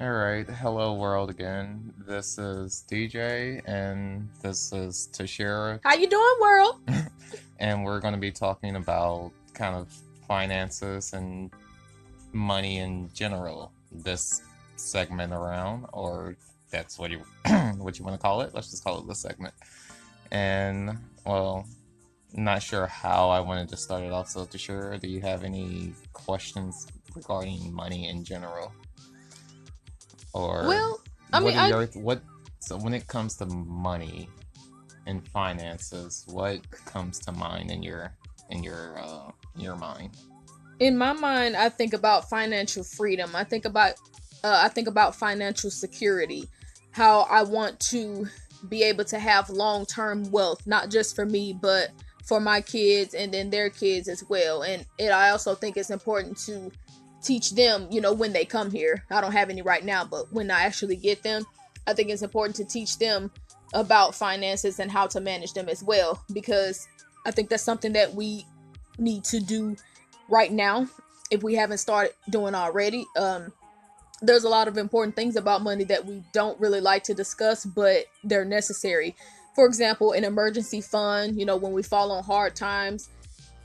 All right, hello world again. This is DJ and this is Tashira. How you doing, world? and we're going to be talking about kind of finances and money in general this segment around or that's what you what you want to call it. Let's just call it the segment. And well, not sure how I wanted to start it off. So, Tashira, do you have any questions regarding money in general? Or well, I mean, what, your, what so when it comes to money and finances, what comes to mind in your in your uh, your mind? In my mind, I think about financial freedom. I think about uh, I think about financial security. How I want to be able to have long term wealth, not just for me, but for my kids and then their kids as well. And it, I also think it's important to teach them, you know, when they come here. I don't have any right now, but when I actually get them, I think it's important to teach them about finances and how to manage them as well because I think that's something that we need to do right now if we haven't started doing already. Um there's a lot of important things about money that we don't really like to discuss, but they're necessary. For example, an emergency fund, you know, when we fall on hard times,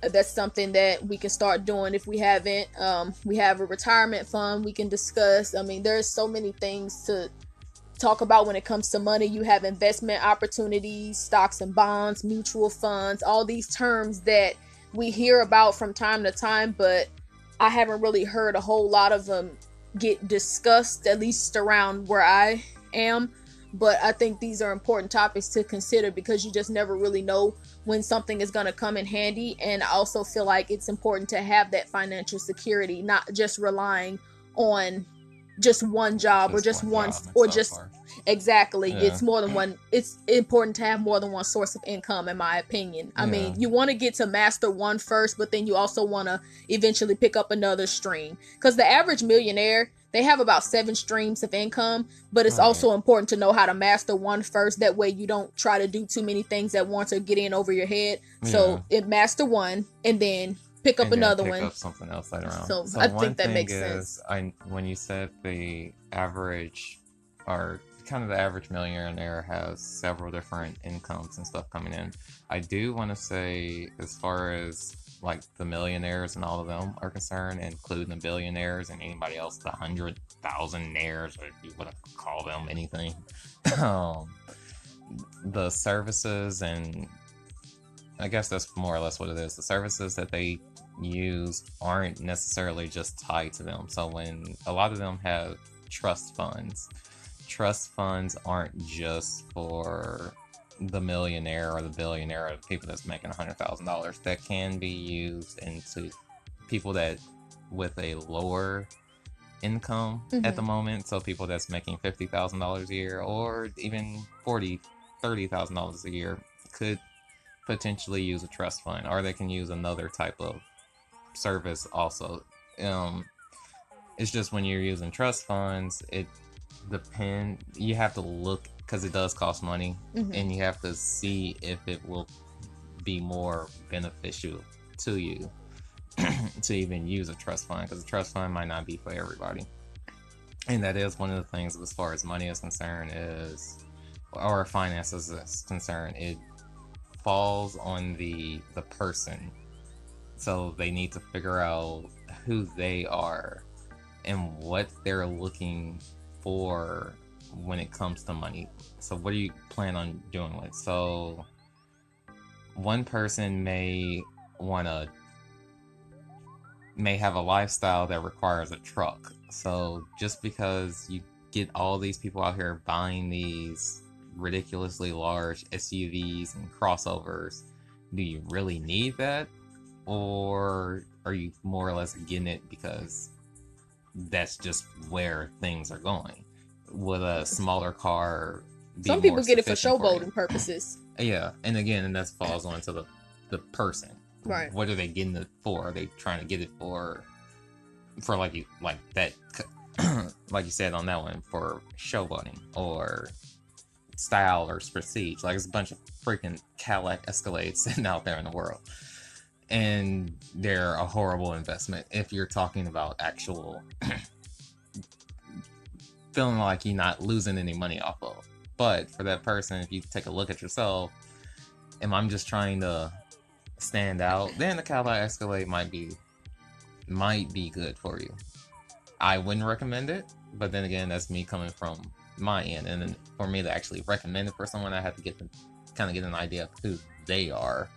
that's something that we can start doing if we haven't. Um, we have a retirement fund we can discuss. I mean, there's so many things to talk about when it comes to money. You have investment opportunities, stocks and bonds, mutual funds, all these terms that we hear about from time to time, but I haven't really heard a whole lot of them get discussed, at least around where I am but I think these are important topics to consider because you just never really know when something is going to come in handy. And I also feel like it's important to have that financial security, not just relying on just one job just or just one, or just exactly yeah. it's more than one it's important to have more than one source of income in my opinion i yeah. mean you want to get to master one first but then you also want to eventually pick up another stream because the average millionaire they have about seven streams of income, but it's right. also important to know how to master one first. That way, you don't try to do too many things at once or get in over your head. Yeah. So, it master one and then pick up and another pick one. Up something else later on. So, so I think that makes is, sense. I when you said the average, or kind of the average millionaire has several different incomes and stuff coming in. I do want to say, as far as like the millionaires and all of them are concerned, including the billionaires and anybody else, the hundred thousand nairs, or you want to call them anything. um, the services and I guess that's more or less what it is. The services that they use aren't necessarily just tied to them. So when a lot of them have trust funds, trust funds aren't just for the millionaire or the billionaire or the people that's making a hundred thousand dollars that can be used into people that with a lower income mm-hmm. at the mm-hmm. moment so people that's making fifty thousand dollars a year or even forty thirty thousand dollars a year could potentially use a trust fund or they can use another type of service also um it's just when you're using trust funds it depend you have to look because it does cost money, mm-hmm. and you have to see if it will be more beneficial to you to even use a trust fund because a trust fund might not be for everybody. And that is one of the things as far as money is concerned is or finances is concerned, it falls on the the person. So they need to figure out who they are and what they're looking for when it comes to money. So, what do you plan on doing with? So, one person may want to may have a lifestyle that requires a truck. So, just because you get all these people out here buying these ridiculously large SUVs and crossovers, do you really need that? Or are you more or less getting it because that's just where things are going? With a smaller car. Some people get it for showboating for purposes. Yeah, and again, and that falls onto the the person. Right. What are they getting it for? Are they trying to get it for for like you like that like you said on that one for showboating or style or prestige? Like it's a bunch of freaking Cadillac Escalades sitting out there in the world. And they're a horrible investment if you're talking about actual feeling like you're not losing any money off of. But for that person, if you take a look at yourself, am I'm just trying to stand out, then the Cadillac Escalade might be might be good for you. I wouldn't recommend it, but then again, that's me coming from my end, and for me to actually recommend it for someone, I have to get them kind of get an idea of who they are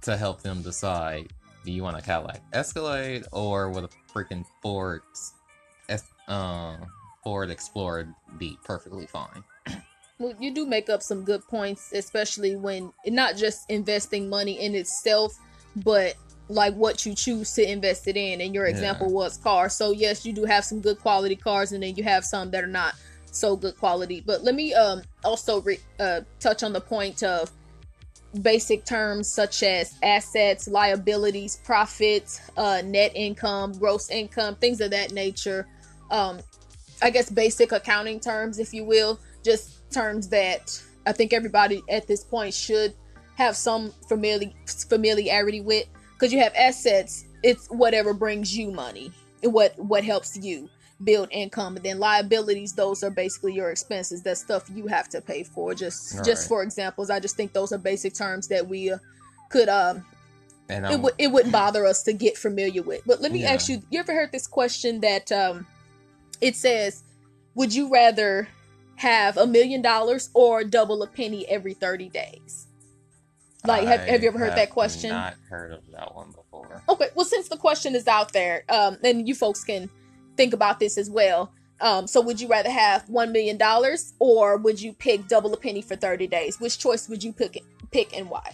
to help them decide: do you want a Cadillac Escalade or would a freaking Ford, uh, Ford Explorer be perfectly fine? well, you do make up some good points, especially when not just investing money in itself, but like what you choose to invest it in. And your example yeah. was cars. So yes, you do have some good quality cars, and then you have some that are not so good quality. But let me um also re- uh, touch on the point of basic terms such as assets, liabilities, profits, uh, net income, gross income, things of that nature. Um, I guess basic accounting terms, if you will, just terms that I think everybody at this point should have some familiar familiarity with because you have assets it's whatever brings you money what what helps you build income and then liabilities those are basically your expenses that stuff you have to pay for just All just right. for examples i just think those are basic terms that we uh, could um and it, w- it wouldn't bother us to get familiar with but let me yeah. ask you you ever heard this question that um it says would you rather have a million dollars or double a penny every 30 days? Like, have, have you ever heard that question? Not heard of that one before. Okay, well, since the question is out there, um, and you folks can think about this as well. Um, so, would you rather have one million dollars, or would you pick double a penny for thirty days? Which choice would you pick? Pick and why?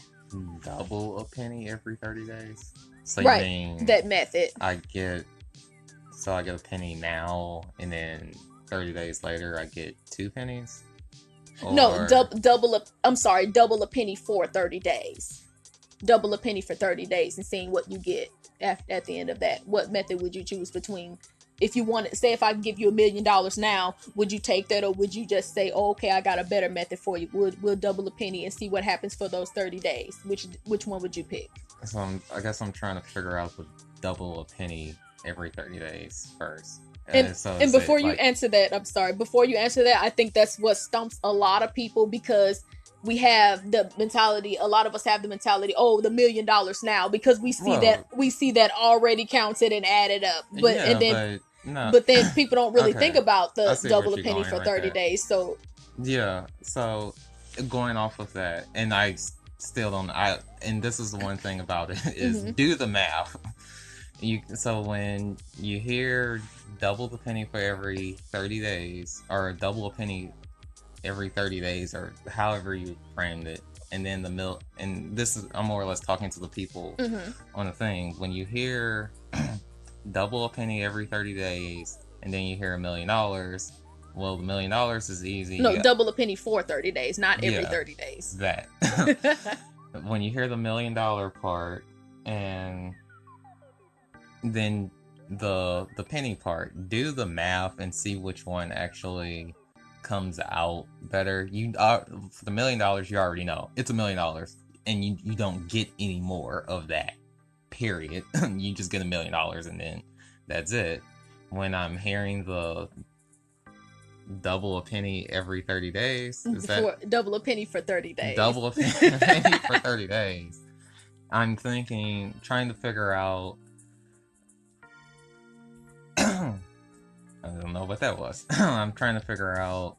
Double a penny every thirty days. So right, that method. I get, so I get a penny now, and then 30 days later I get two pennies? Or... No, du- double a I'm sorry, double a penny for 30 days. Double a penny for 30 days and seeing what you get at, at the end of that. What method would you choose between if you wanted say if I give you a million dollars now, would you take that or would you just say, oh, okay, I got a better method for you. We'll we'll double a penny and see what happens for those 30 days. Which which one would you pick? So I'm, I guess I'm trying to figure out the double a penny every 30 days first. And, so and before you like, answer that, I'm sorry. Before you answer that, I think that's what stumps a lot of people because we have the mentality. A lot of us have the mentality, oh, the million dollars now, because we see well, that we see that already counted and added up. But yeah, and then, but, no. but then people don't really okay. think about the double a penny for 30 there. days. So yeah, so going off of that, and I still don't. I and this is the one thing about it is mm-hmm. do the math. You so when you hear double the penny for every 30 days, or double a penny every 30 days, or however you framed it. And then the milk, and this is, I'm more or less talking to the people mm-hmm. on the thing. When you hear double a penny every 30 days, and then you hear a million dollars, well, the million dollars is easy. No, double a penny for 30 days, not every yeah, 30 days. That. when you hear the million dollar part, and then the the penny part. Do the math and see which one actually comes out better. You are for the million dollars you already know. It's a million dollars. And you you don't get any more of that period. You just get a million dollars and then that's it. When i'm hearing the double a penny every 30 days is that double a penny for 30 days. Double a penny for 30 days. I'm thinking trying to figure out I don't know what that was. I'm trying to figure out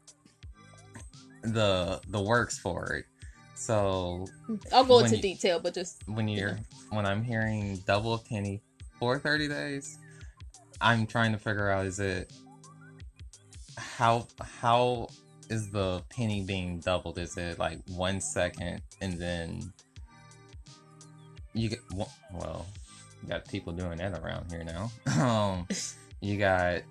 the the works for it. So I'll go into you, detail, but just when you're when I'm hearing double penny for 30 days, I'm trying to figure out is it how how is the penny being doubled? Is it like one second and then you get well, you got people doing that around here now. um, you got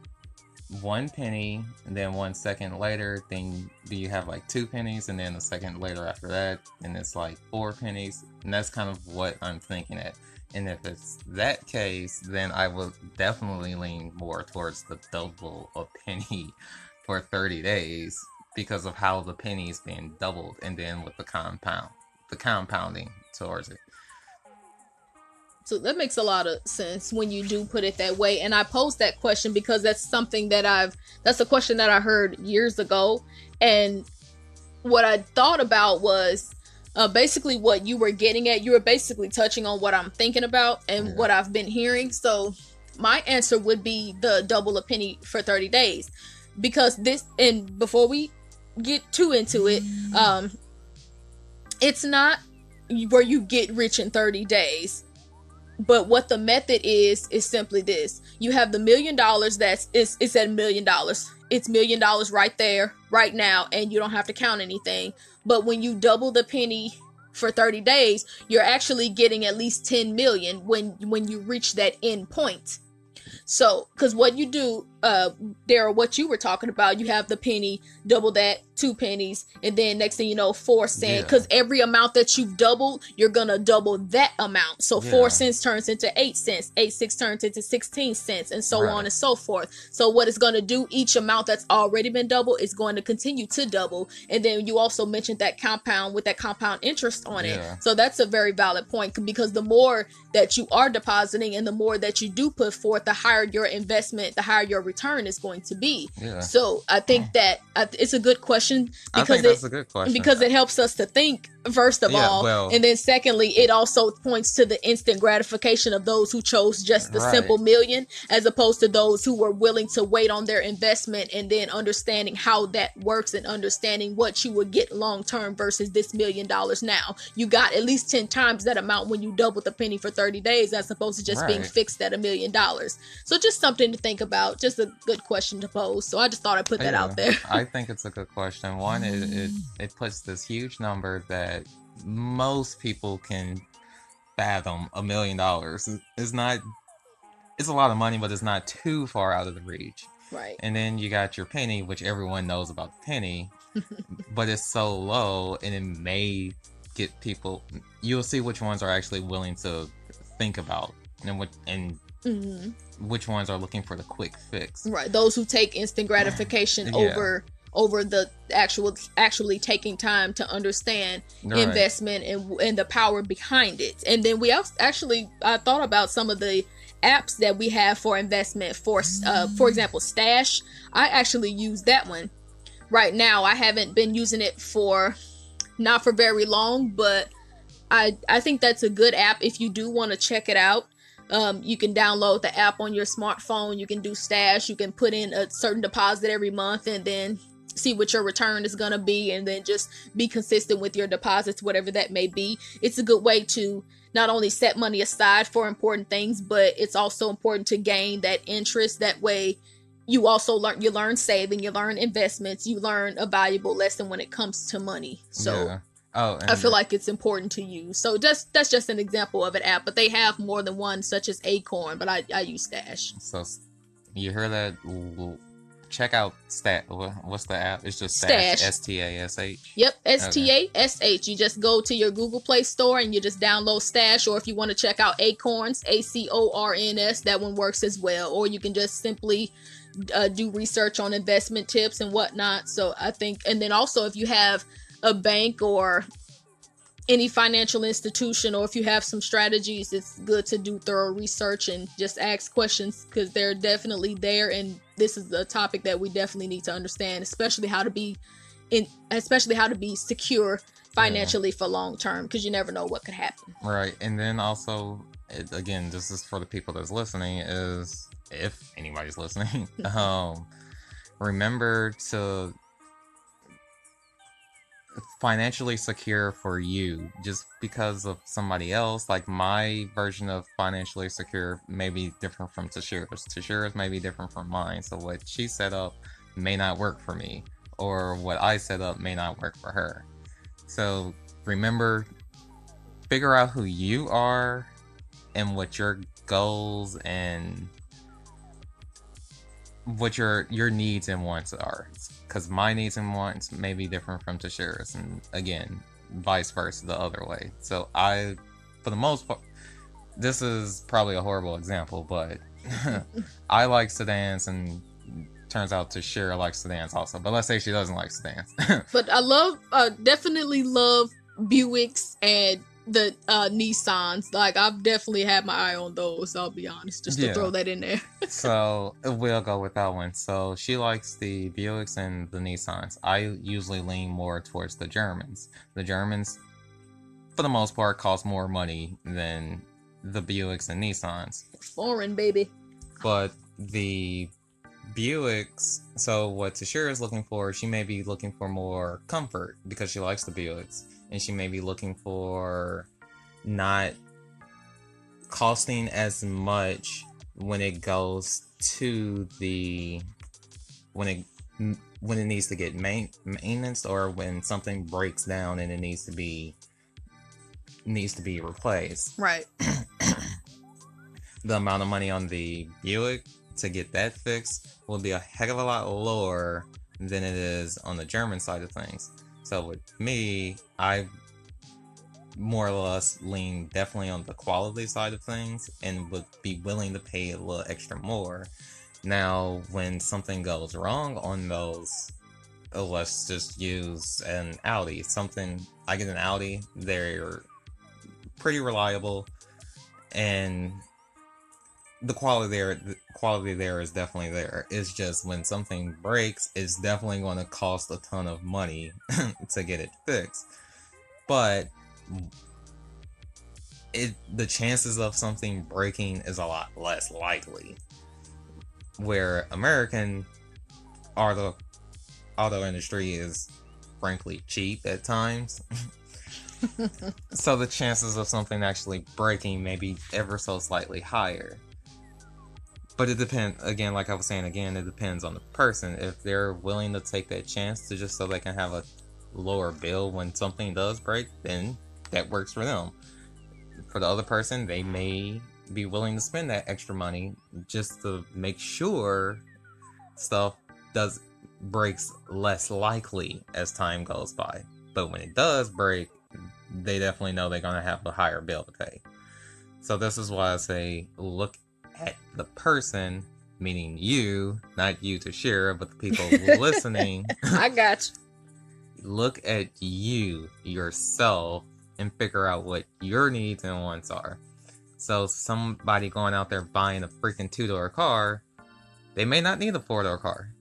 one penny, and then one second later, then do you have like two pennies, and then a second later after that, and it's like four pennies, and that's kind of what I'm thinking at. And if it's that case, then I will definitely lean more towards the double a penny for 30 days because of how the penny is being doubled, and then with the compound, the compounding towards it. So that makes a lot of sense when you do put it that way. And I posed that question because that's something that I've that's a question that I heard years ago. And what I thought about was uh, basically what you were getting at. You were basically touching on what I'm thinking about and Yeah. what I've been hearing. So my answer would be the double a penny for 30 days because this and before we get too into it um it's not where you get rich in 30 days but what the method is is simply this. You have the million dollars that's it's, it's at a million dollars. It's million dollars right there right now and you don't have to count anything. But when you double the penny for 30 days you're actually getting at least 10 million when when you reach that end point. So because what you do uh Daryl, what you were talking about you have the penny double that two pennies and then next thing you know four cent Yeah. because every amount that you've doubled you're gonna double that amount so Yeah. four cents turns into eight cents eight six turns into 16 cents and so Right. on and so forth so what it's gonna do each amount that's already been doubled is going to continue to double and then you also mentioned that compound with that compound interest on Yeah. it so that's a very valid point because the more that you are depositing and the more that you do put forth the higher your investment the higher your return is going to be Yeah. so I think that I it's a good question I because think that's it a good question. because it helps us to think first of Yeah, all, well- and then secondly, it also points to the instant gratification of those who chose just the Right. simple million, as opposed to those who were willing to wait on their investment and then understanding how that works and understanding what you would get long term versus this million dollars now. You got at least ten times that amount when you doubled the penny for thirty days, as opposed to just being fixed at a million dollars. So just something to think about. Just a good question to pose. So I just thought I'd put that out there. I think it's a good question. One, it, it it puts this huge number that most people can fathom. A million dollars It's not. It's a lot of money, but it's not too far out of the reach. Right. And then you got your penny, which everyone knows about the penny, but it's so low, and it may get people. You'll see which ones are actually willing to think about, and what and hmm which ones are looking for the quick fix. Right. Those who take instant gratification Yeah. over over the actual actually taking time to understand Right. investment and and the power behind it. And then we actually I thought about some of the apps that we have for investment for uh for example Stash. I actually use that one right now. I haven't been using it for not for very long, but I I think that's a good app if you do want to check it out. Um, you can download the app on your smartphone. You can do stash. You can put in a certain deposit every month and then see what your return is going to be and then just be consistent with your deposits, whatever that may be. It's a good way to not only set money aside for important things, but it's also important to gain that interest. That way, you also learn you learn saving, you learn investments, you learn a valuable lesson when it comes to money. So Yeah. Oh, and I feel like it's important to use. So just that's just an example of an app, but they have more than one, such as Acorn. But I, I use Stash. So you hear that? Check out Stat. What's the app? It's just Stash. Stash. S T A S H. Yep, S T A S H. You just go to your Google Play Store and you just download Stash, or if you want to check out Acorns, A C O R N S, that one works as well. Or you can just simply uh, do research on investment tips and whatnot. So I think, and then also if you have a bank or any financial institution, or if you have some strategies, it's good to do thorough research and just ask questions because they're definitely there. And this is a topic that we definitely need to understand, especially how to be in, especially how to be secure financially for long term because you never know what could happen. Right, and then also, it, again, this is for the people that's listening. Is if anybody's listening, um, remember to financially secure for you just because of somebody else. Like my version of financially secure may be different from Tashira's. Tashira's may be different from mine so what she set up may not work for me or what I set up may not work for her. So remember figure out who you are and what your goals and what your your needs and wants are because my needs and wants may be different from Tashira's and again vice versa the other way. So I for the most part this is probably a horrible example but I like sedans and turns out Tashira likes sedans also but let's say she doesn't like sedans But I love, uh, definitely love Buicks and the uh Nissans. Like I've definitely had my eye on those. I'll be honest, just to throw that in there. so we'll go with that one. So she likes the Buicks and the Nissans. I usually lean more towards the Germans. The Germans, for the most part, cost more money than the Buicks and Nissans. Foreign baby. But the Buicks, so what Tashira is looking for, she may be looking for more comfort because she likes the Buicks, and she may be looking for not costing as much when it goes to the when it when it needs to get main, maintenance or when something breaks down and it needs to be needs to be replaced Right. the amount of money on the Buick to get that fixed will be a heck of a lot lower than it is on the German side of things. So with me, I more or less lean definitely on the quality side of things and would be willing to pay a little extra more. Now, when something goes wrong on those, uh, let's just use an Audi. Something I get an Audi, they're pretty reliable and the quality there the quality there is definitely there. It's just when something breaks it's definitely going to cost a ton of money to get it fixed. But it the chances of something breaking is a lot less likely. Where american auto auto industry is frankly cheap at times. So the chances of something actually breaking may be ever so slightly higher. But it depends, again, like I was saying again, it depends on the person. If they're willing to take that chance to just so they can have a lower bill when something does break, then that works for them. For the other person, they may be willing to spend that extra money just to make sure stuff does breaks less likely as time goes by. But when it does break, they definitely know they're gonna have a higher bill to pay. So this is why I say look the person, meaning you, not you Tashira, but the people listening. I got you. Look at you yourself and figure out what your needs and wants are. So somebody going out there buying a freaking two door car, they may not need a four door car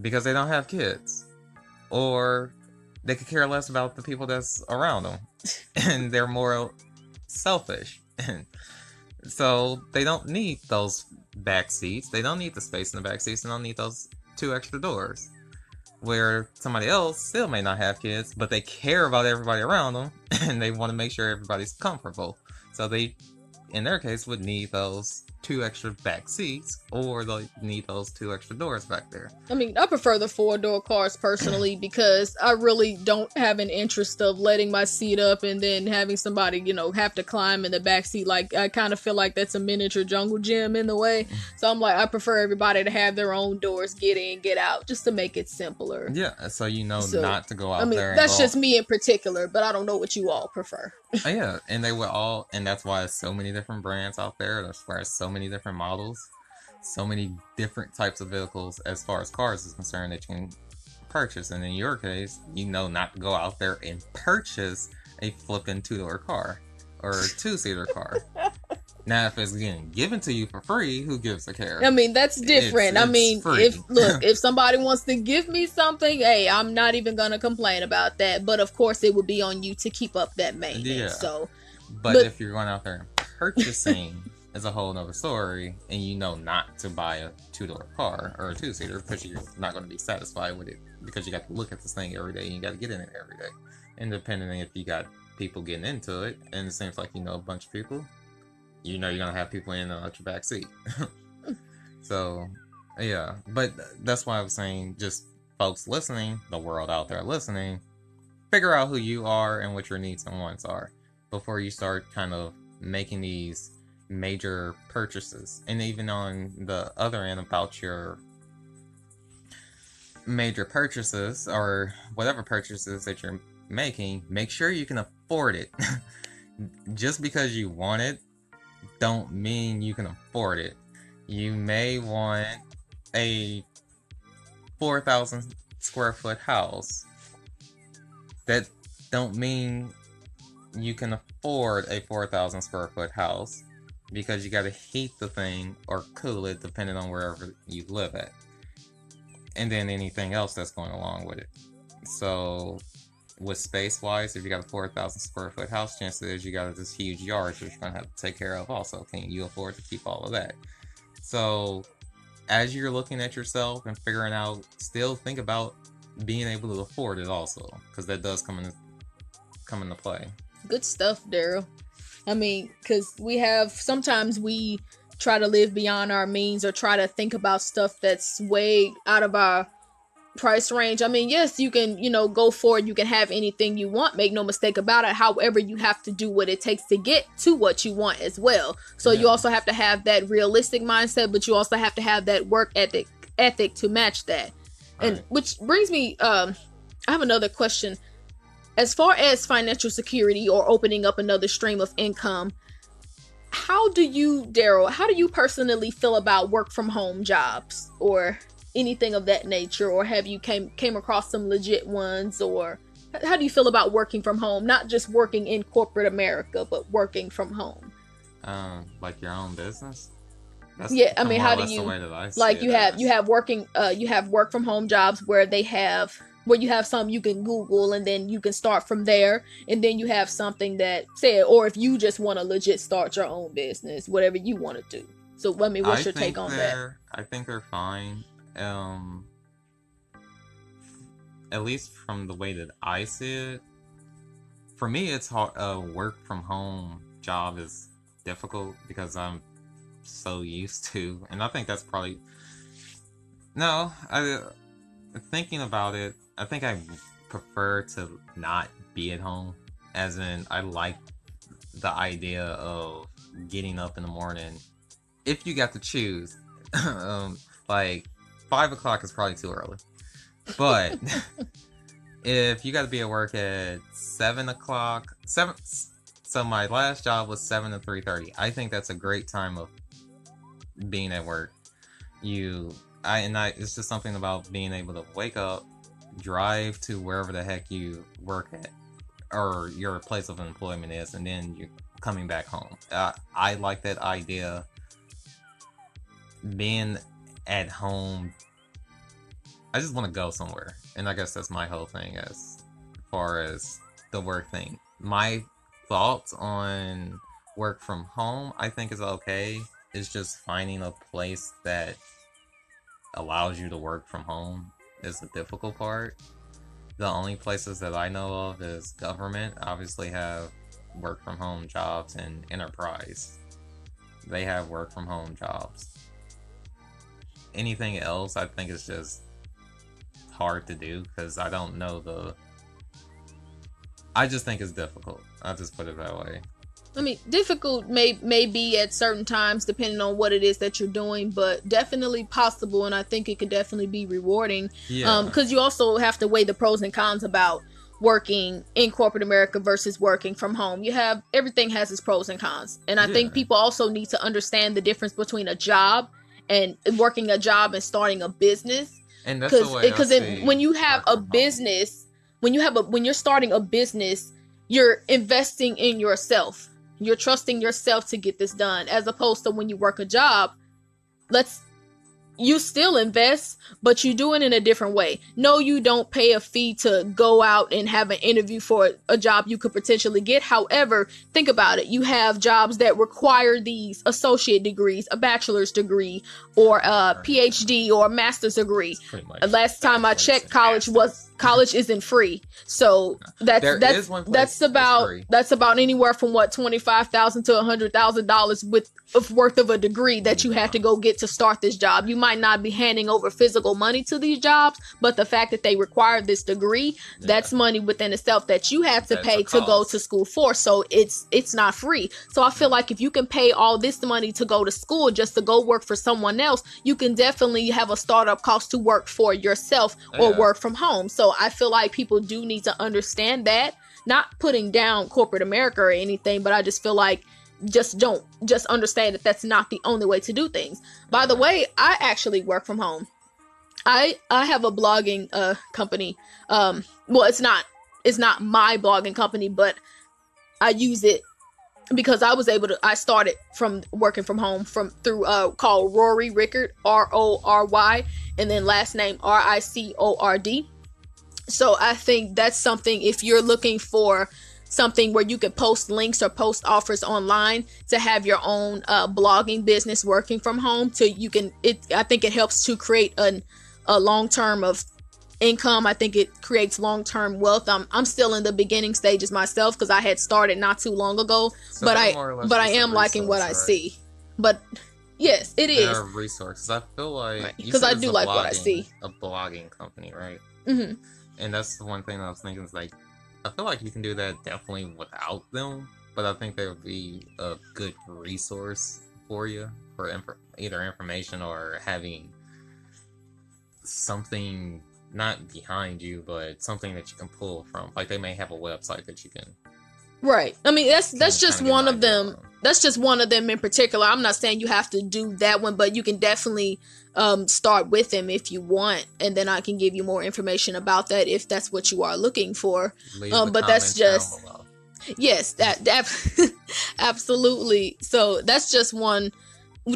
because they don't have kids, or they could care less about the people that's around them, and they're more selfish. So they don't need those back seats. They don't need the space in the back seats. They don't need those two extra doors. Where somebody else still may not have kids, but they care about everybody around them, and they want to make sure everybody's comfortable. So they, in their case, would need those two extra back seats, or they need those two extra doors back there. I mean, I prefer the four door cars personally because I really don't have an interest of letting my seat up and then having somebody, you know, have to climb in the back seat. Like I kind of feel like that's a miniature jungle gym in the way. So I'm like, I prefer everybody to have their own doors, get in, get out, just to make it simpler. Yeah, so you know So, not to go out I mean, there. that's just me in particular, but I don't know what you all prefer. Oh, yeah, and they were all, and that's why there's so many different brands out there. That's why there's so many different models, so many different types of vehicles as far as cars is concerned that you can purchase. And in your case, you know not to go out there and purchase a flipping two door car or a two seater car. now, if it's getting given to you for free, who gives a care? I mean, that's different. I it's mean, free. if look, if somebody wants to give me something, hey, I'm not even gonna complain about that. But of course, it would be on you to keep up that maintenance. Yeah. So But, But- if you're going out there and purchasing is a whole nother story, and you know not to buy a two door car or a two seater because you're not going to be satisfied with it because you got to look at this thing every day and you got to get in it every day. And depending if you got people getting into it, and it seems like you know a bunch of people, you know you're going to have people in out your back seat. so, yeah. But that's why I was saying just folks listening, the world out there listening, figure out who you are and what your needs and wants are before you start kind of making these major purchases. And even on the other end about your major purchases or whatever purchases that you're making, make sure you can afford it. Just because you want it don't mean you can afford it. You may want a 4,000 square foot house. That don't mean you can afford a 4,000 square foot house because you got to heat the thing or cool it depending on wherever you live at. And then anything else that's going along with it. So, with space wise, if you got a 4,000 square foot house, chances is you got this huge yard which you're to have to take care of also. Can you afford to keep all of that? So, as you're looking at yourself and figuring out, still think about being able to afford it also, because that does come into come into play. Good stuff, Daryl. I mean, because we have sometimes we try to live beyond our means or try to think about stuff that's way out of our price range. I mean, yes, you can, you know, go for it. You can have anything you want. Make no mistake about it. However, you have to do what it takes to get to what you want as well. So yeah. you also have to have that realistic mindset, but you also have to have that work ethic ethic to match that. and right. which brings me um I have another question as far as financial security or opening up another stream of income, how do you, Daryl, how do you personally feel about work from home jobs or anything of that nature? Or have you came came across some legit ones or how do you feel about working from home? Not just working in corporate America, but working from home. Um, like your own business? That's yeah, I mean, how do you like you have you have working uh you have work from home jobs where they have where you have some you can Google and then you can start from there. And then you have something that said, or if you just want to legit start your own business, whatever you want to do. So, I mean, what's I your take on that? I think they're fine. Um, at least from the way that I see it, for me, it's hard. Uh, work from home job is difficult because I'm so used to, and I think that's probably no. I thinking about it, I think I prefer to not be at home. As in, I like the idea of getting up in the morning. If you got to choose, um, like five o'clock is probably too early. But if you got to be at work at seven o'clock, seven. So my last job was seven to three thirty. I think that's a great time of being at work. You, I and I. It's just something about being able to wake up, drive to wherever the heck you work at or your place of employment is, and then you're coming back home. Uh, I like that idea. Being at home, I just want to go somewhere, and I guess that's my whole thing as far as the work thing. My thoughts on work from home, I think is okay. It's just finding a place that allows you to work from home is the difficult part. The only places that I know of is government obviously have work from home jobs and enterprise. They have work from home jobs. Anything else I think is just hard to do because I don't know the I just think it's difficult. I'll just put it that way. I mean, difficult may may be at certain times depending on what it is that you're doing, but definitely possible, and I think it could definitely be rewarding. Yeah. Because um, you also have to weigh the pros and cons about working in corporate America versus working from home. You have everything has its pros and cons, and I yeah. think people also need to understand the difference between a job and working a job and starting a business. And because because when you have a business, when you have a when you're starting a business, you're investing in yourself you're trusting yourself to get this done as opposed to when you work a job. Let's you still invest, but you do it in a different way. No, you don't pay a fee to go out and have an interview for a job you could potentially get. However, think about it. You have jobs that require these associate degrees, a bachelor's degree, or a PhD or a master's degree. Last time I checked, college was college isn't free. So that's there that's that's about that's about anywhere from what twenty five thousand to a hundred thousand dollars with of worth of a degree that you have to go get to start this job. You might not be handing over physical money to these jobs, but the fact that they require this degree, yeah. that's money within itself that you have to that's pay to go to school for. So it's it's not free. So I feel like if you can pay all this money to go to school just to go work for someone else, you can definitely have a startup cost to work for yourself or yeah. work from home. So I feel like people do need to understand that. Not putting down corporate America or anything, but I just feel like just don't just understand that that's not the only way to do things. By the way, I actually work from home. I I have a blogging uh company. Um well, it's not it's not my blogging company, but I use it because I was able to I started from working from home from through uh called Rory Ricord R O R Y and then last name R I C O R D. So I think that's something if you're looking for something where you can post links or post offers online to have your own uh, blogging business working from home to you can it I think it helps to create an a long term of income. I think it creates long term wealth. I'm I'm still in the beginning stages myself because I had started not too long ago, so but I but I am liking what right? I see. But yes, it is a resources. I feel like because right. I do like blogging, what I see. A blogging company, right? Mm-hmm. And that's the one thing I was thinking is like, I feel like you can do that definitely without them, but I think they would be a good resource for you for inf- either information or having something not behind you, but something that you can pull from. Like they may have a website that you can. Right. I mean, that's that's just one of them. That's just one of them in particular. I'm not saying you have to do that one, but you can definitely um, start with them if you want, and then I can give you more information about that if that's what you are looking for. Um, but that's just yes, that that absolutely. So that's just one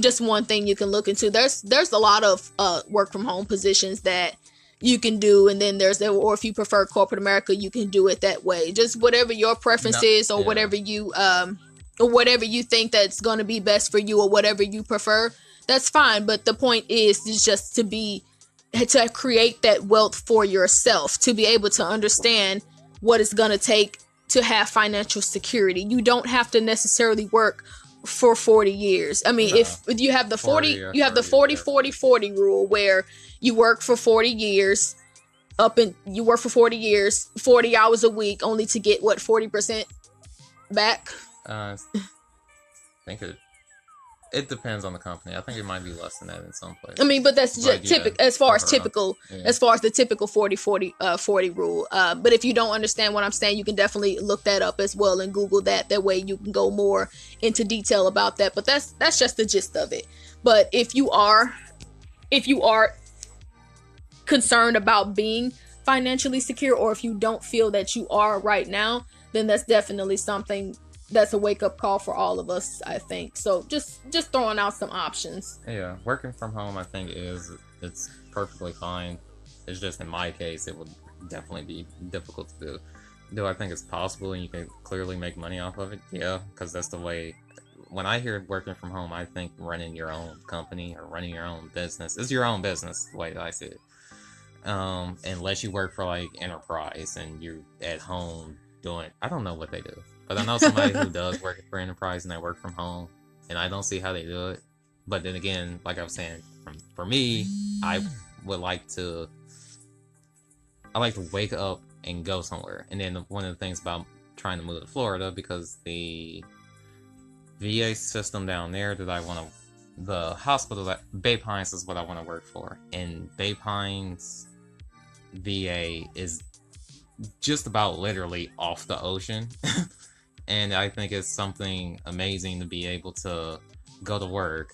just one thing you can look into. There's there's a lot of uh, work from home positions that you can do and then there's or if you prefer corporate america you can do it that way just whatever your preference no, is or yeah. whatever you um or whatever you think that's going to be best for you or whatever you prefer that's fine but the point is is just to be to create that wealth for yourself to be able to understand what it's going to take to have financial security you don't have to necessarily work for 40 years. I mean, no. if, you have the 40, 40 you have the 40 40 40 rule where you work for 40 years up in you work for 40 years 40 hours a week only to get what 40% back uh, i think it it depends on the company. I think it might be less than that in some places. I mean, but that's just yeah, typical as far as typical, yeah. as far as the typical 40 40 uh, 40 rule. Uh, but if you don't understand what I'm saying, you can definitely look that up as well and Google that. That way you can go more into detail about that. But that's that's just the gist of it. But if you are if you are concerned about being financially secure or if you don't feel that you are right now, then that's definitely something that's a wake up call for all of us, I think. So just just throwing out some options. Yeah, working from home I think is it's perfectly fine. It's just in my case it would definitely be difficult to do. Do I think it's possible and you can clearly make money off of it? Yeah, because that's the way. When I hear working from home, I think running your own company or running your own business is your own business. The way that I see it um, unless you work for like enterprise and you're at home doing i don't know what they do but i know somebody who does work for enterprise and they work from home and i don't see how they do it. But then again like i was saying from, for me i would like to i like to wake up and go somewhere. And then one of the things about trying to move to florida because the va system down there that i want to the hospital that bay pines is what i want to work for. And bay pines VA is just about literally off the ocean. and I think it's something amazing to be able to go to work,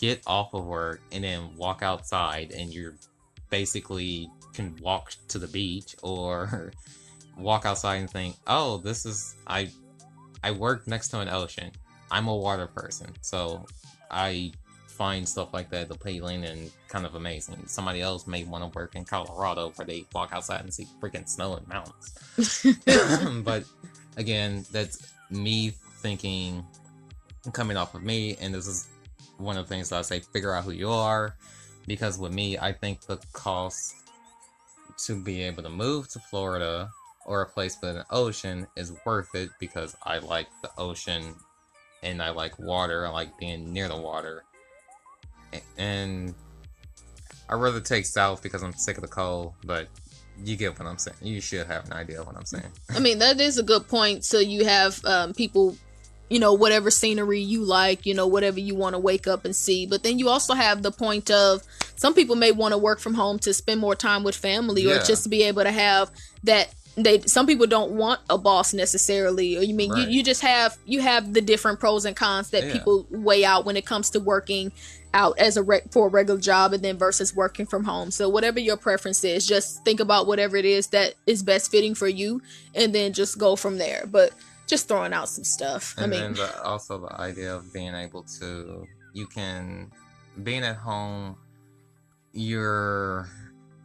get off of work, and then walk outside, and you're basically can walk to the beach or walk outside and think, "Oh, this is I I work next to an ocean. I'm a water person, so I find stuff like that the appealing and kind of amazing. Somebody else may want to work in Colorado where they walk outside and see freaking snow and mountains. but again, that's me thinking, coming off of me, and this is one of the things that I say figure out who you are. Because with me, I think the cost to be able to move to Florida or a place with an ocean is worth it because I like the ocean and I like water. I like being near the water and I'd rather take south because I'm sick of the cold, but you get what I'm saying. You should have an idea of what I'm saying. I mean, that is a good point. So you have um, people, you know, whatever scenery you like, you know, whatever you want to wake up and see. But then you also have the point of some people may want to work from home to spend more time with family yeah. or just to be able to have that they some people don't want a boss necessarily or you mean right. you, you just have you have the different pros and cons that yeah. people weigh out when it comes to working out as a rec- for a regular job and then versus working from home. So whatever your preference is, just think about whatever it is that is best fitting for you and then just go from there. But just throwing out some stuff. And I mean, the, also the idea of being able to, you can, being at home, you're,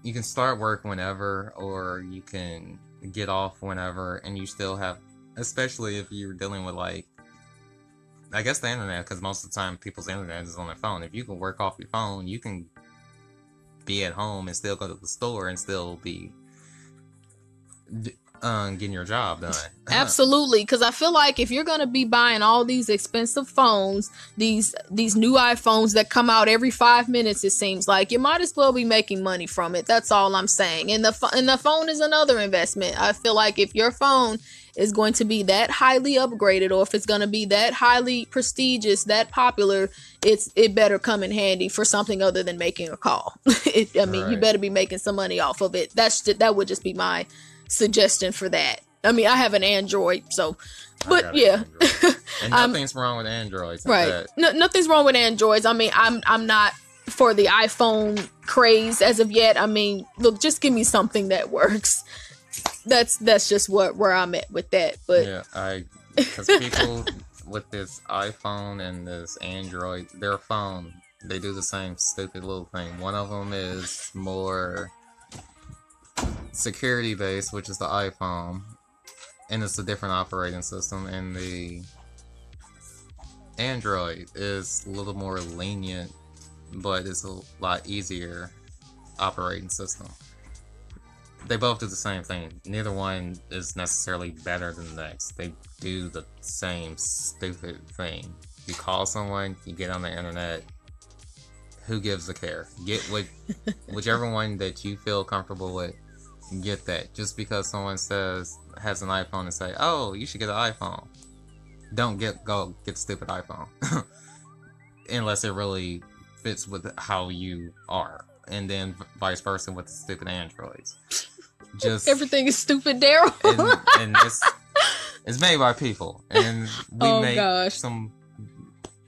you can start work whenever, or you can get off whenever, and you still have, especially if you're dealing with like, I guess the internet, because most of the time people's internet is on their phone. If you can work off your phone, you can be at home and still go to the store and still be um, getting your job done. Absolutely, because I feel like if you're gonna be buying all these expensive phones, these these new iPhones that come out every five minutes, it seems like you might as well be making money from it. That's all I'm saying. And the and the phone is another investment. I feel like if your phone is going to be that highly upgraded, or if it's going to be that highly prestigious, that popular, it's it better come in handy for something other than making a call. it, I mean, you better be making some money off of it. That's ju- that would just be my suggestion for that. I mean, I have an Android, so but got an yeah. And nothing's wrong with androids. right. No, nothing's wrong with Androids. I mean, I'm I'm not for the iPhone craze as of yet. I mean, look, just give me something that works. That's that's just what where I'm at with that. But yeah, I because people with this iPhone and this Android, their phone, they do the same stupid little thing. One of them is more security based, which is the iPhone, and it's a different operating system, and the Android is a little more lenient, but it's a lot easier operating system. They both do the same thing. Neither one is necessarily better than the next. They do the same stupid thing. You call someone, you get on the internet. Who gives a care? Get what, whichever one that you feel comfortable with. Get that. Just because someone says has an iPhone and say, "Oh, you should get an iPhone," don't get go get the stupid iPhone, unless it really fits with how you are, and then vice versa with the stupid Androids. Just everything is stupid, Daryl. and, and it's it's made by people, and we Oh, make gosh. some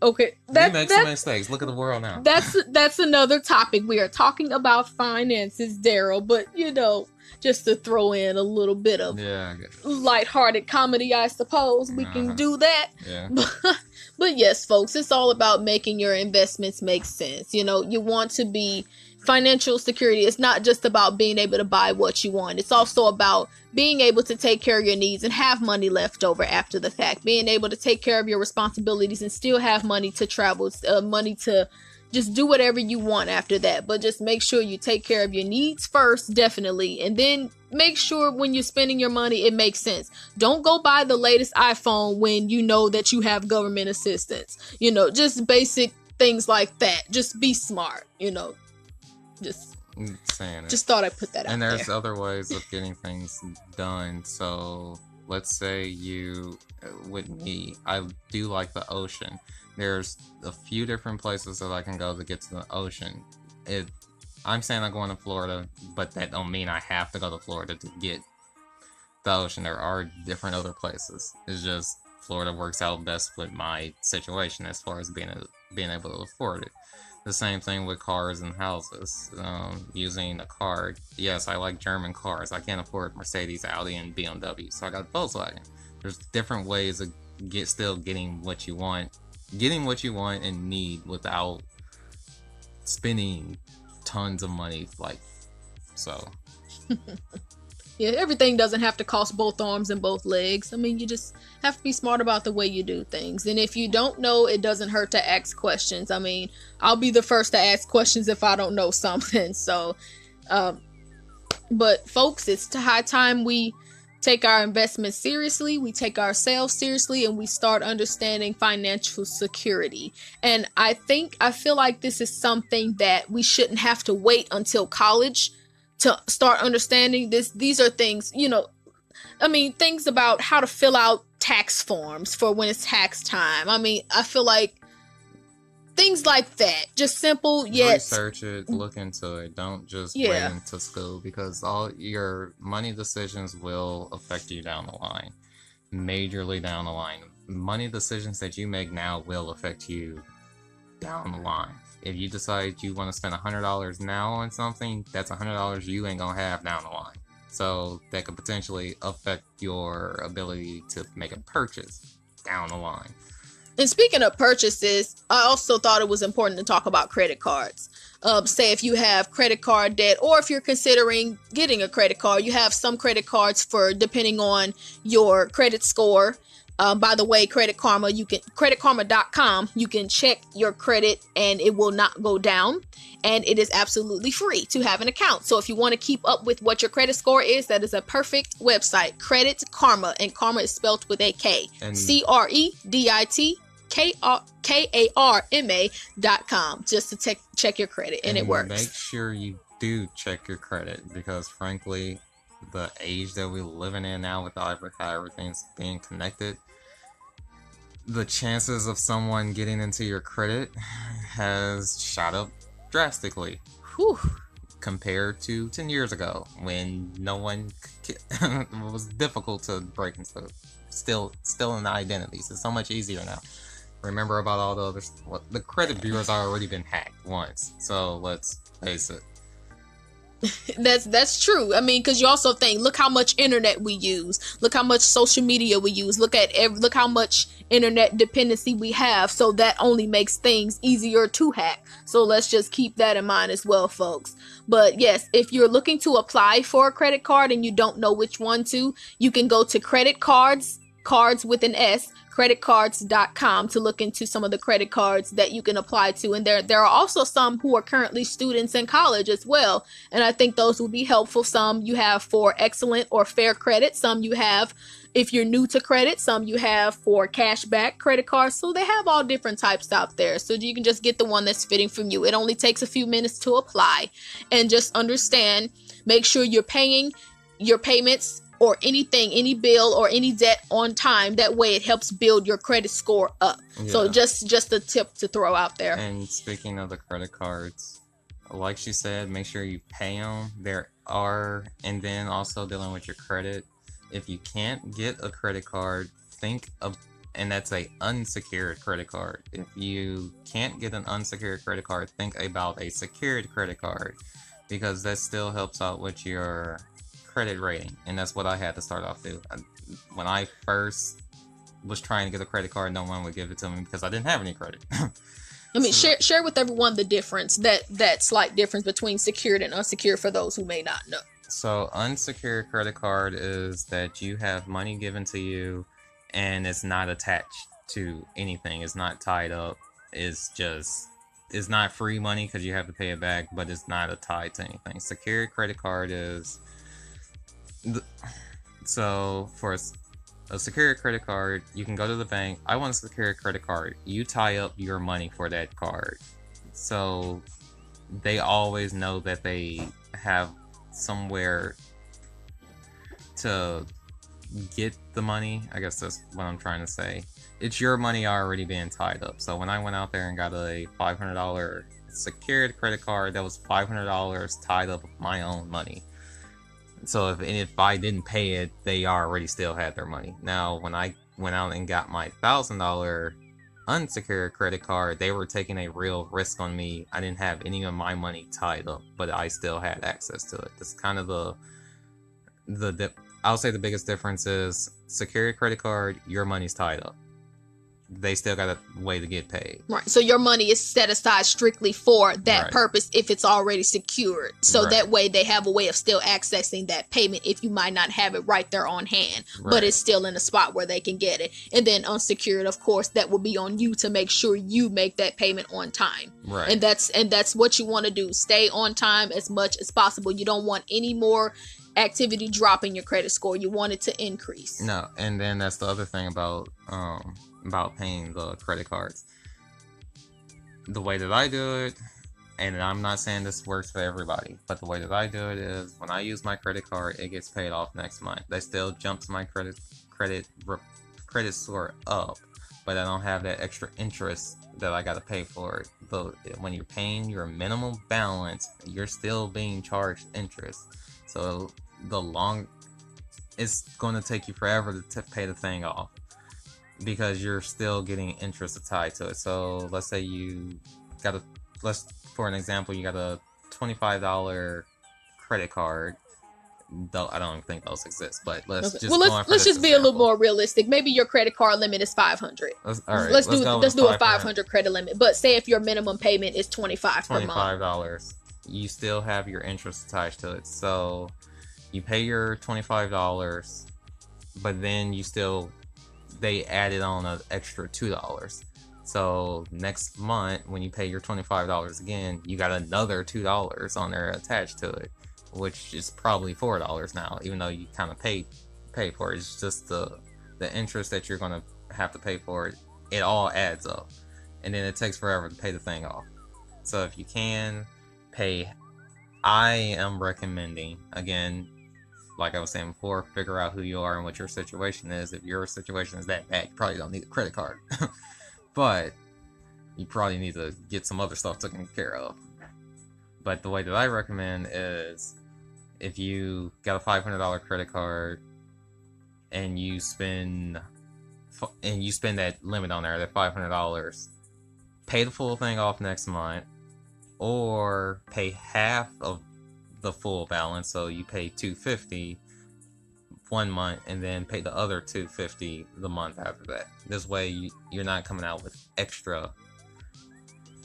okay, we that, make that some mistakes. Look at the world now. that's that's another topic. We are talking about finances, Daryl, but you know, just to throw in a little bit of yeah, lighthearted comedy, I suppose we can Uh-huh. do that. yeah. but yes, folks, it's all about making your investments make sense. You know, you want to be financial security. It's not just about being able to buy what you want. It's also about being able to take care of your needs and have money left over after the fact. Being able to take care of your responsibilities and still have money to travel, uh, money to just do whatever you want after that. But just make sure you take care of your needs first, definitely. And then make sure when you're spending your money, it makes sense. Don't go buy the latest iPhone when you know that you have government assistance. You know, just basic things like that. Just be smart, you know. Just saying it. just thought I'd put that out there and there's there. other ways of getting things done. So let's say you, uh, with me, I do like the ocean. There's a few different places that I can go to get to the ocean. It, I'm saying I'm going to Florida, but that don't mean I have to go to Florida to get the ocean. There are different other places. It's just Florida works out best with my situation as far as being a, being able to afford it. The same thing with cars and houses. Um, using a card. Yes, I like German cars. I can't afford Mercedes, Audi, and BMW, so I got Volkswagen. There's different ways of get still getting what you want, getting what you want and need without spending tons of money. Like so. Yeah, everything doesn't have to cost both arms and both legs. I mean, you just have to be smart about the way you do things. And if you don't know, it doesn't hurt to ask questions. I mean, I'll be the first to ask questions if I don't know something. So, um, but folks, it's high time we take our investments seriously, we take ourselves seriously, and we start understanding financial security. And I think, I feel like this is something that we shouldn't have to wait until college to start understanding this these are things you know i mean things about how to fill out tax forms for when it's tax time i mean i feel like things like that just simple yet research it, look into it. Don't just Yeah. wait into school because all your money decisions will affect you down the line, majorly down the line. Money decisions that you make now will affect you down the line. If you decide you want to spend hundred dollars now on something, that's hundred dollars you ain't gonna have down the line. So that could potentially affect your ability to make a purchase down the line. And speaking of purchases, I also thought it was important to talk about credit cards. Um, say if you have credit card debt, or if you're considering getting a credit card, you have some credit cards for depending on your credit score um, by the way, Credit Karma, you can creditkarma.com, you can check your credit and it will not go down. And it is absolutely free to have an account. So if you want to keep up with what your credit score is, that is a perfect website. Credit Karma, and Karma is spelled with a K. C R E D I T K A R M A dot com just to check check your credit and, and it works. Make sure you do check your credit because frankly, the age that we're living in now with how everything's being connected, the chances of someone getting into your credit has shot up drastically. Whew. Compared to 10 years ago when no one it was difficult to break into still still in the identities. It's so much easier now. Remember about all the other what the credit bureaus are already been hacked once. So let's face it. that's that's true. I mean, because you also think, look how much internet we use, look how much social media we use, look at every, look how much internet dependency we have. So that only makes things easier to hack. So let's just keep that in mind as well, folks. But yes, if you're looking to apply for a credit card and you don't know which one to, you can go to credit cards cards with an S creditcards.com to look into some of the credit cards that you can apply to. And there there are also some who are currently students in college as well. And I think those will be helpful. Some you have for excellent or fair credit. Some you have if you're new to credit. Some you have for cashback credit cards. So they have all different types out there. So you can just get the one that's fitting for you. It only takes a few minutes to apply. And just understand make sure you're paying your payments or anything, any bill or any debt on time. That way it helps build your credit score up. Yeah. So just just a tip to throw out there. And speaking of the credit cards, like she said, make sure you pay them. There are, and then also dealing with your credit. If you can't get a credit card, think of and that's a unsecured credit card. If you can't get an unsecured credit card, think about a secured credit card because that still helps out with your credit rating, and that's what I had to start off with. When I first was trying to get a credit card, no one would give it to me because I didn't have any credit. I mean, so, share share with everyone the difference that that slight difference between secured and unsecured for those who may not know. So, unsecured credit card is that you have money given to you, and it's not attached to anything. It's not tied up. It's just it's not free money because you have to pay it back, but it's not a tied to anything. Secured credit card is so for a, secure credit card, you can go to the bank. I want a secure credit card. You tie up your money for that card. So they always know that they have somewhere to get the money. I guess that's what I'm trying to say. It's your money already being tied up. So when I went out there and got a $500 secured credit card, that was $500 tied up with my own money. So if if I didn't pay it, they already still had their money. Now when I went out and got my thousand dollar unsecured credit card, they were taking a real risk on me. I didn't have any of my money tied up, but I still had access to it. That's kind of the the, the I'll say the biggest difference is secured credit card, your money's tied up they still got a way to get paid. Right. So your money is set aside strictly for that right. purpose if it's already secured. So right. that way they have a way of still accessing that payment if you might not have it right there on hand, right. but it's still in a spot where they can get it. And then unsecured, of course, that will be on you to make sure you make that payment on time. Right. And that's and that's what you want to do. Stay on time as much as possible. You don't want any more activity dropping your credit score. You want it to increase. No, and then that's the other thing about um about paying the credit cards. The way that I do it, and I'm not saying this works for everybody, but the way that I do it is when I use my credit card, it gets paid off next month. They still jumps my credit credit credit score up, but I don't have that extra interest that I got to pay for it. But when you're paying your minimum balance, you're still being charged interest. So the long, it's going to take you forever to pay the thing off because you're still getting interest tied to it. So let's say you got a let's for an example, you got a twenty-five dollar credit card. though I don't think those exist. But let's Okay. just well, let's let's just be a little more realistic. Maybe your credit card limit is five hundred. Let's, all right, let's, do let's do a five hundred credit limit. But say if your minimum payment is twenty five per month. Twenty-five dollars. You still have your interest attached to it, so you pay your twenty-five dollars, but then you still they added on an extra two dollars. So next month, when you pay your twenty-five dollars again, you got another two dollars on there attached to it, which is probably four dollars now, even though you kind of pay pay for it. It's just the the interest that you're gonna have to pay for it. It all adds up, and then it takes forever to pay the thing off. So if you can pay, I am recommending again, like I was saying before, figure out who you are and what your situation is. If your situation is that bad, you probably don't need a credit card, but you probably need to get some other stuff taken care of. But the way that I recommend is if you got a five hundred dollar credit card and you spend and you spend that limit on there, that five hundred dollars, pay the full thing off next month, or pay half of the full balance. So you pay 250 one month, and then pay the other two fifty the month after that. This way, you, you're not coming out with extra,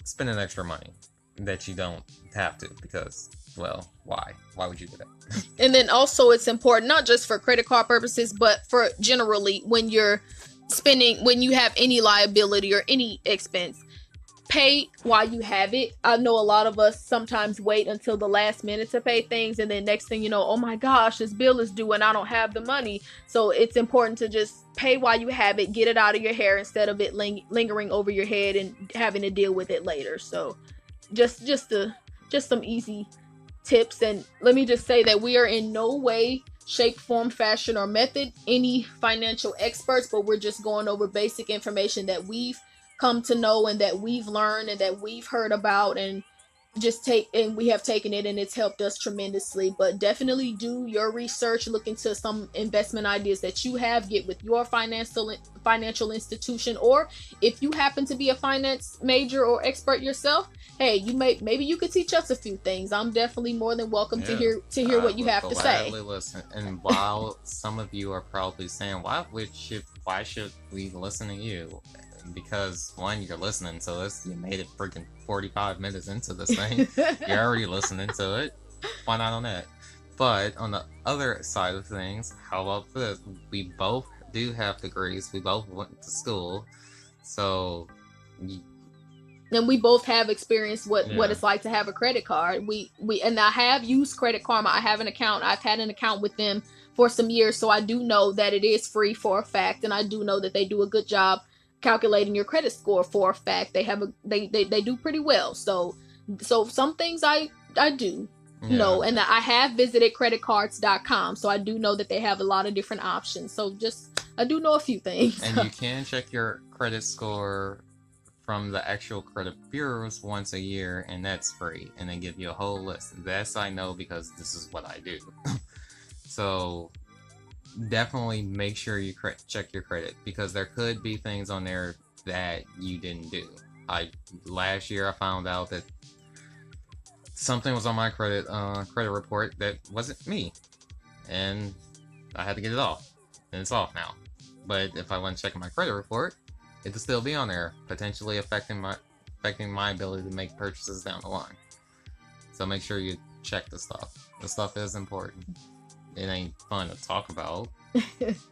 spending extra money that you don't have to because, well, why? Why would you do that? And then also it's important not just for credit card purposes, but for generally when you're spending when you have any liability or any expense, pay while you have it. I know a lot of us sometimes wait until the last minute to pay things and then next thing you know, oh my gosh, this bill is due and I don't have the money. So it's important to just pay while you have it, get it out of your hair instead of it ling- lingering over your head and having to deal with it later. So just just the just some easy tips and let me just say that we are in no way shape form fashion or method any financial experts but we're just going over basic information that we've come to know and that we've learned and that we've heard about and just take and we have taken it and it's helped us tremendously but definitely do your research look into some investment ideas that you have get with your financial financial institution or if you happen to be a finance major or expert yourself hey you may maybe you could teach us a few things i'm definitely more than welcome to hear to hear I what you have to say Listen. And while some of you are probably saying, "Why we should? Why should we listen to you?" Because one, you're listening to this. You made it freaking 45 minutes into this thing. you're already listening to it. Why not on that? But on the other side of things, how about this? We both do have degrees. We both went to school, so y- and we both have experienced what what it's like to have a credit card we we and i have used credit karma i have an account i've had an account with them for some years so i do know that it is free for a fact and i do know that they do a good job calculating your credit score for a fact. They have a they they, they do pretty well. So so some things i i do yeah. know and i have visited creditcards.com so i do know that they have a lot of different options. So just i do know a few things. And you can check your credit score from the actual credit bureaus once a year and that's free and they give you a whole list. That's i know because this is what i do. So definitely make sure you cre- check your credit because there could be things on there that you didn't do i last year i found out that something was on my credit uh, credit report that wasn't me and i had to get it off and it's off now but if I went checking my credit report, it'd still be on there, potentially affecting my affecting my ability to make purchases down the line. So make sure you check the stuff. The stuff is important. It ain't fun to talk about. it's,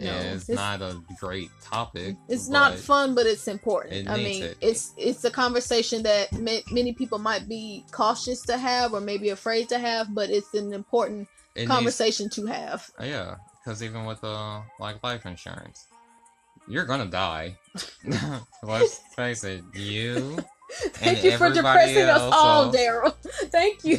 it's- not a great topic. it's not fun but it's important It i mean it. it's it's a conversation that ma- many people might be cautious to have or maybe afraid to have but it's an important it needs- conversation to have yeah, because even with uh like life insurance, you're gonna die. Let's face it, you. Thank And you for depressing us all also- daryl thank you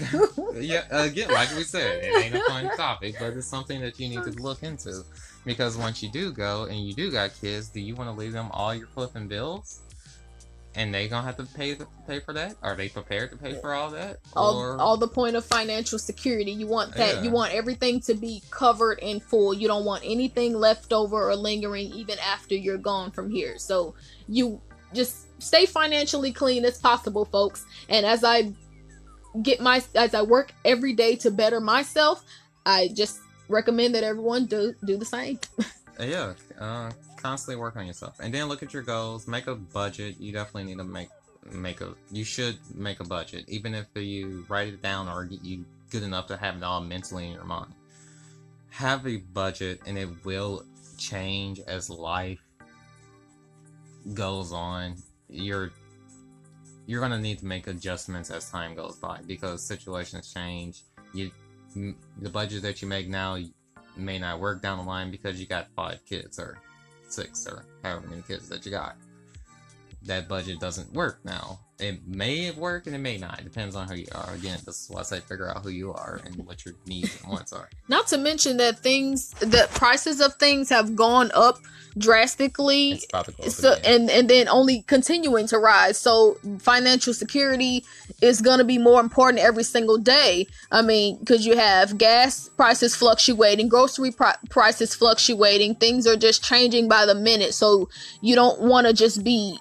yeah, again, like we said, it ain't a fun topic, but it's something that you need to look into. Because once you do go and you do got kids, do you want to leave them all your flipping bills? And they gonna have to pay the, pay for that? Are they prepared to pay for all that? all, Or all the point of financial security you want that Yeah. you want everything to be covered in full you don't want anything left over or lingering even after you're gone from here so you just stay financially clean as possible folks and as i get my as i work every day to better myself I just recommend that everyone do do the same. yeah, uh, constantly work on yourself, and then look at your goals. Make a budget. You definitely need to make make a. You should make a budget, even if you write it down or get you good enough to have it all mentally in your mind. Have a budget, and it will change as life goes on. You're you're gonna need to make adjustments as time goes by because situations change. You the budget that you make now may not work down the line because you got five kids or six or however many kids that you got. That budget doesn't work now. It may work and it may not. It depends on who you are. Again, this is why I say figure out who you are and what your needs and wants are. Not to mention that things, the prices of things have gone up drastically. so and and then only continuing to rise. So financial security is going to be more important every single day. I mean, because you have gas prices fluctuating, grocery pri- prices fluctuating, things are just changing by the minute. So you don't want to just be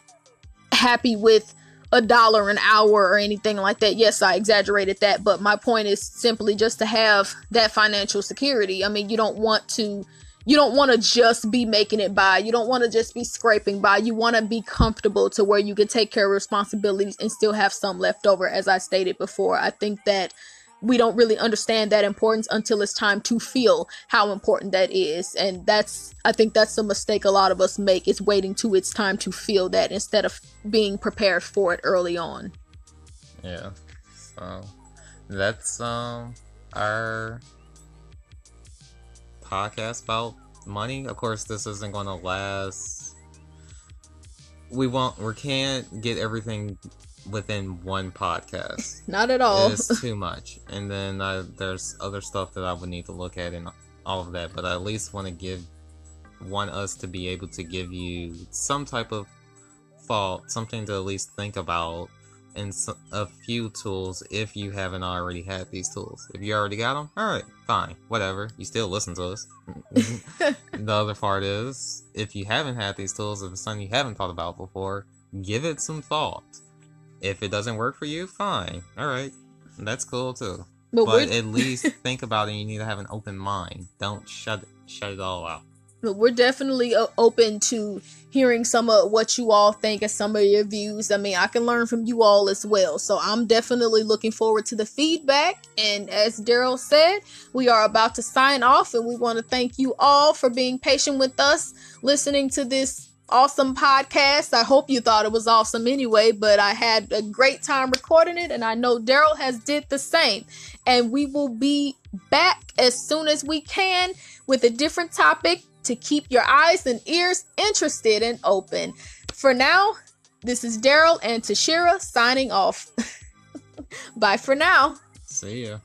happy with a dollar an hour or anything like that. Yes, I exaggerated that, but my point is simply just to have that financial security. I mean, you don't want to you don't want to just be making it by. You don't want to just be scraping by. You want to be comfortable to where you can take care of responsibilities and still have some left over as I stated before. I think that we don't really understand that importance until it's time to feel how important that is. And that's i think that's the mistake a lot of us make is waiting to it's time to feel that instead of being prepared for it early on. Yeah. So that's um our podcast about money. Of course this isn't going to last. We won't we can't get everything within one podcast. Not at all. It's too much. And then uh, there's other stuff that I would need to look at and all of that. But I at least want to give, want us to be able to give you some type of thought, something to at least think about, and a few tools if you haven't already had these tools. If you already got them, all right, fine, whatever. You still listen to us. the other part is, if you haven't had these tools, if it's something you haven't thought about before, give it some thought if it doesn't work for you, fine. All right. That's cool too. But, but at least think about it. You need to have an open mind. Don't shut it, shut it all out. But we're definitely uh, open to hearing some of what you all think and some of your views. I mean, I can learn from you all as well. So I'm definitely looking forward to the feedback. And as Daryl said, we are about to sign off, and we want to thank you all for being patient with us, listening to this awesome podcast. I hope you thought it was awesome anyway, but I had a great time recording it and I know Daryl has did the same. And we will be back as soon as we can with a different topic to keep your eyes and ears interested and open. For now, this is Daryl and Tashira signing off. Bye for now. See ya.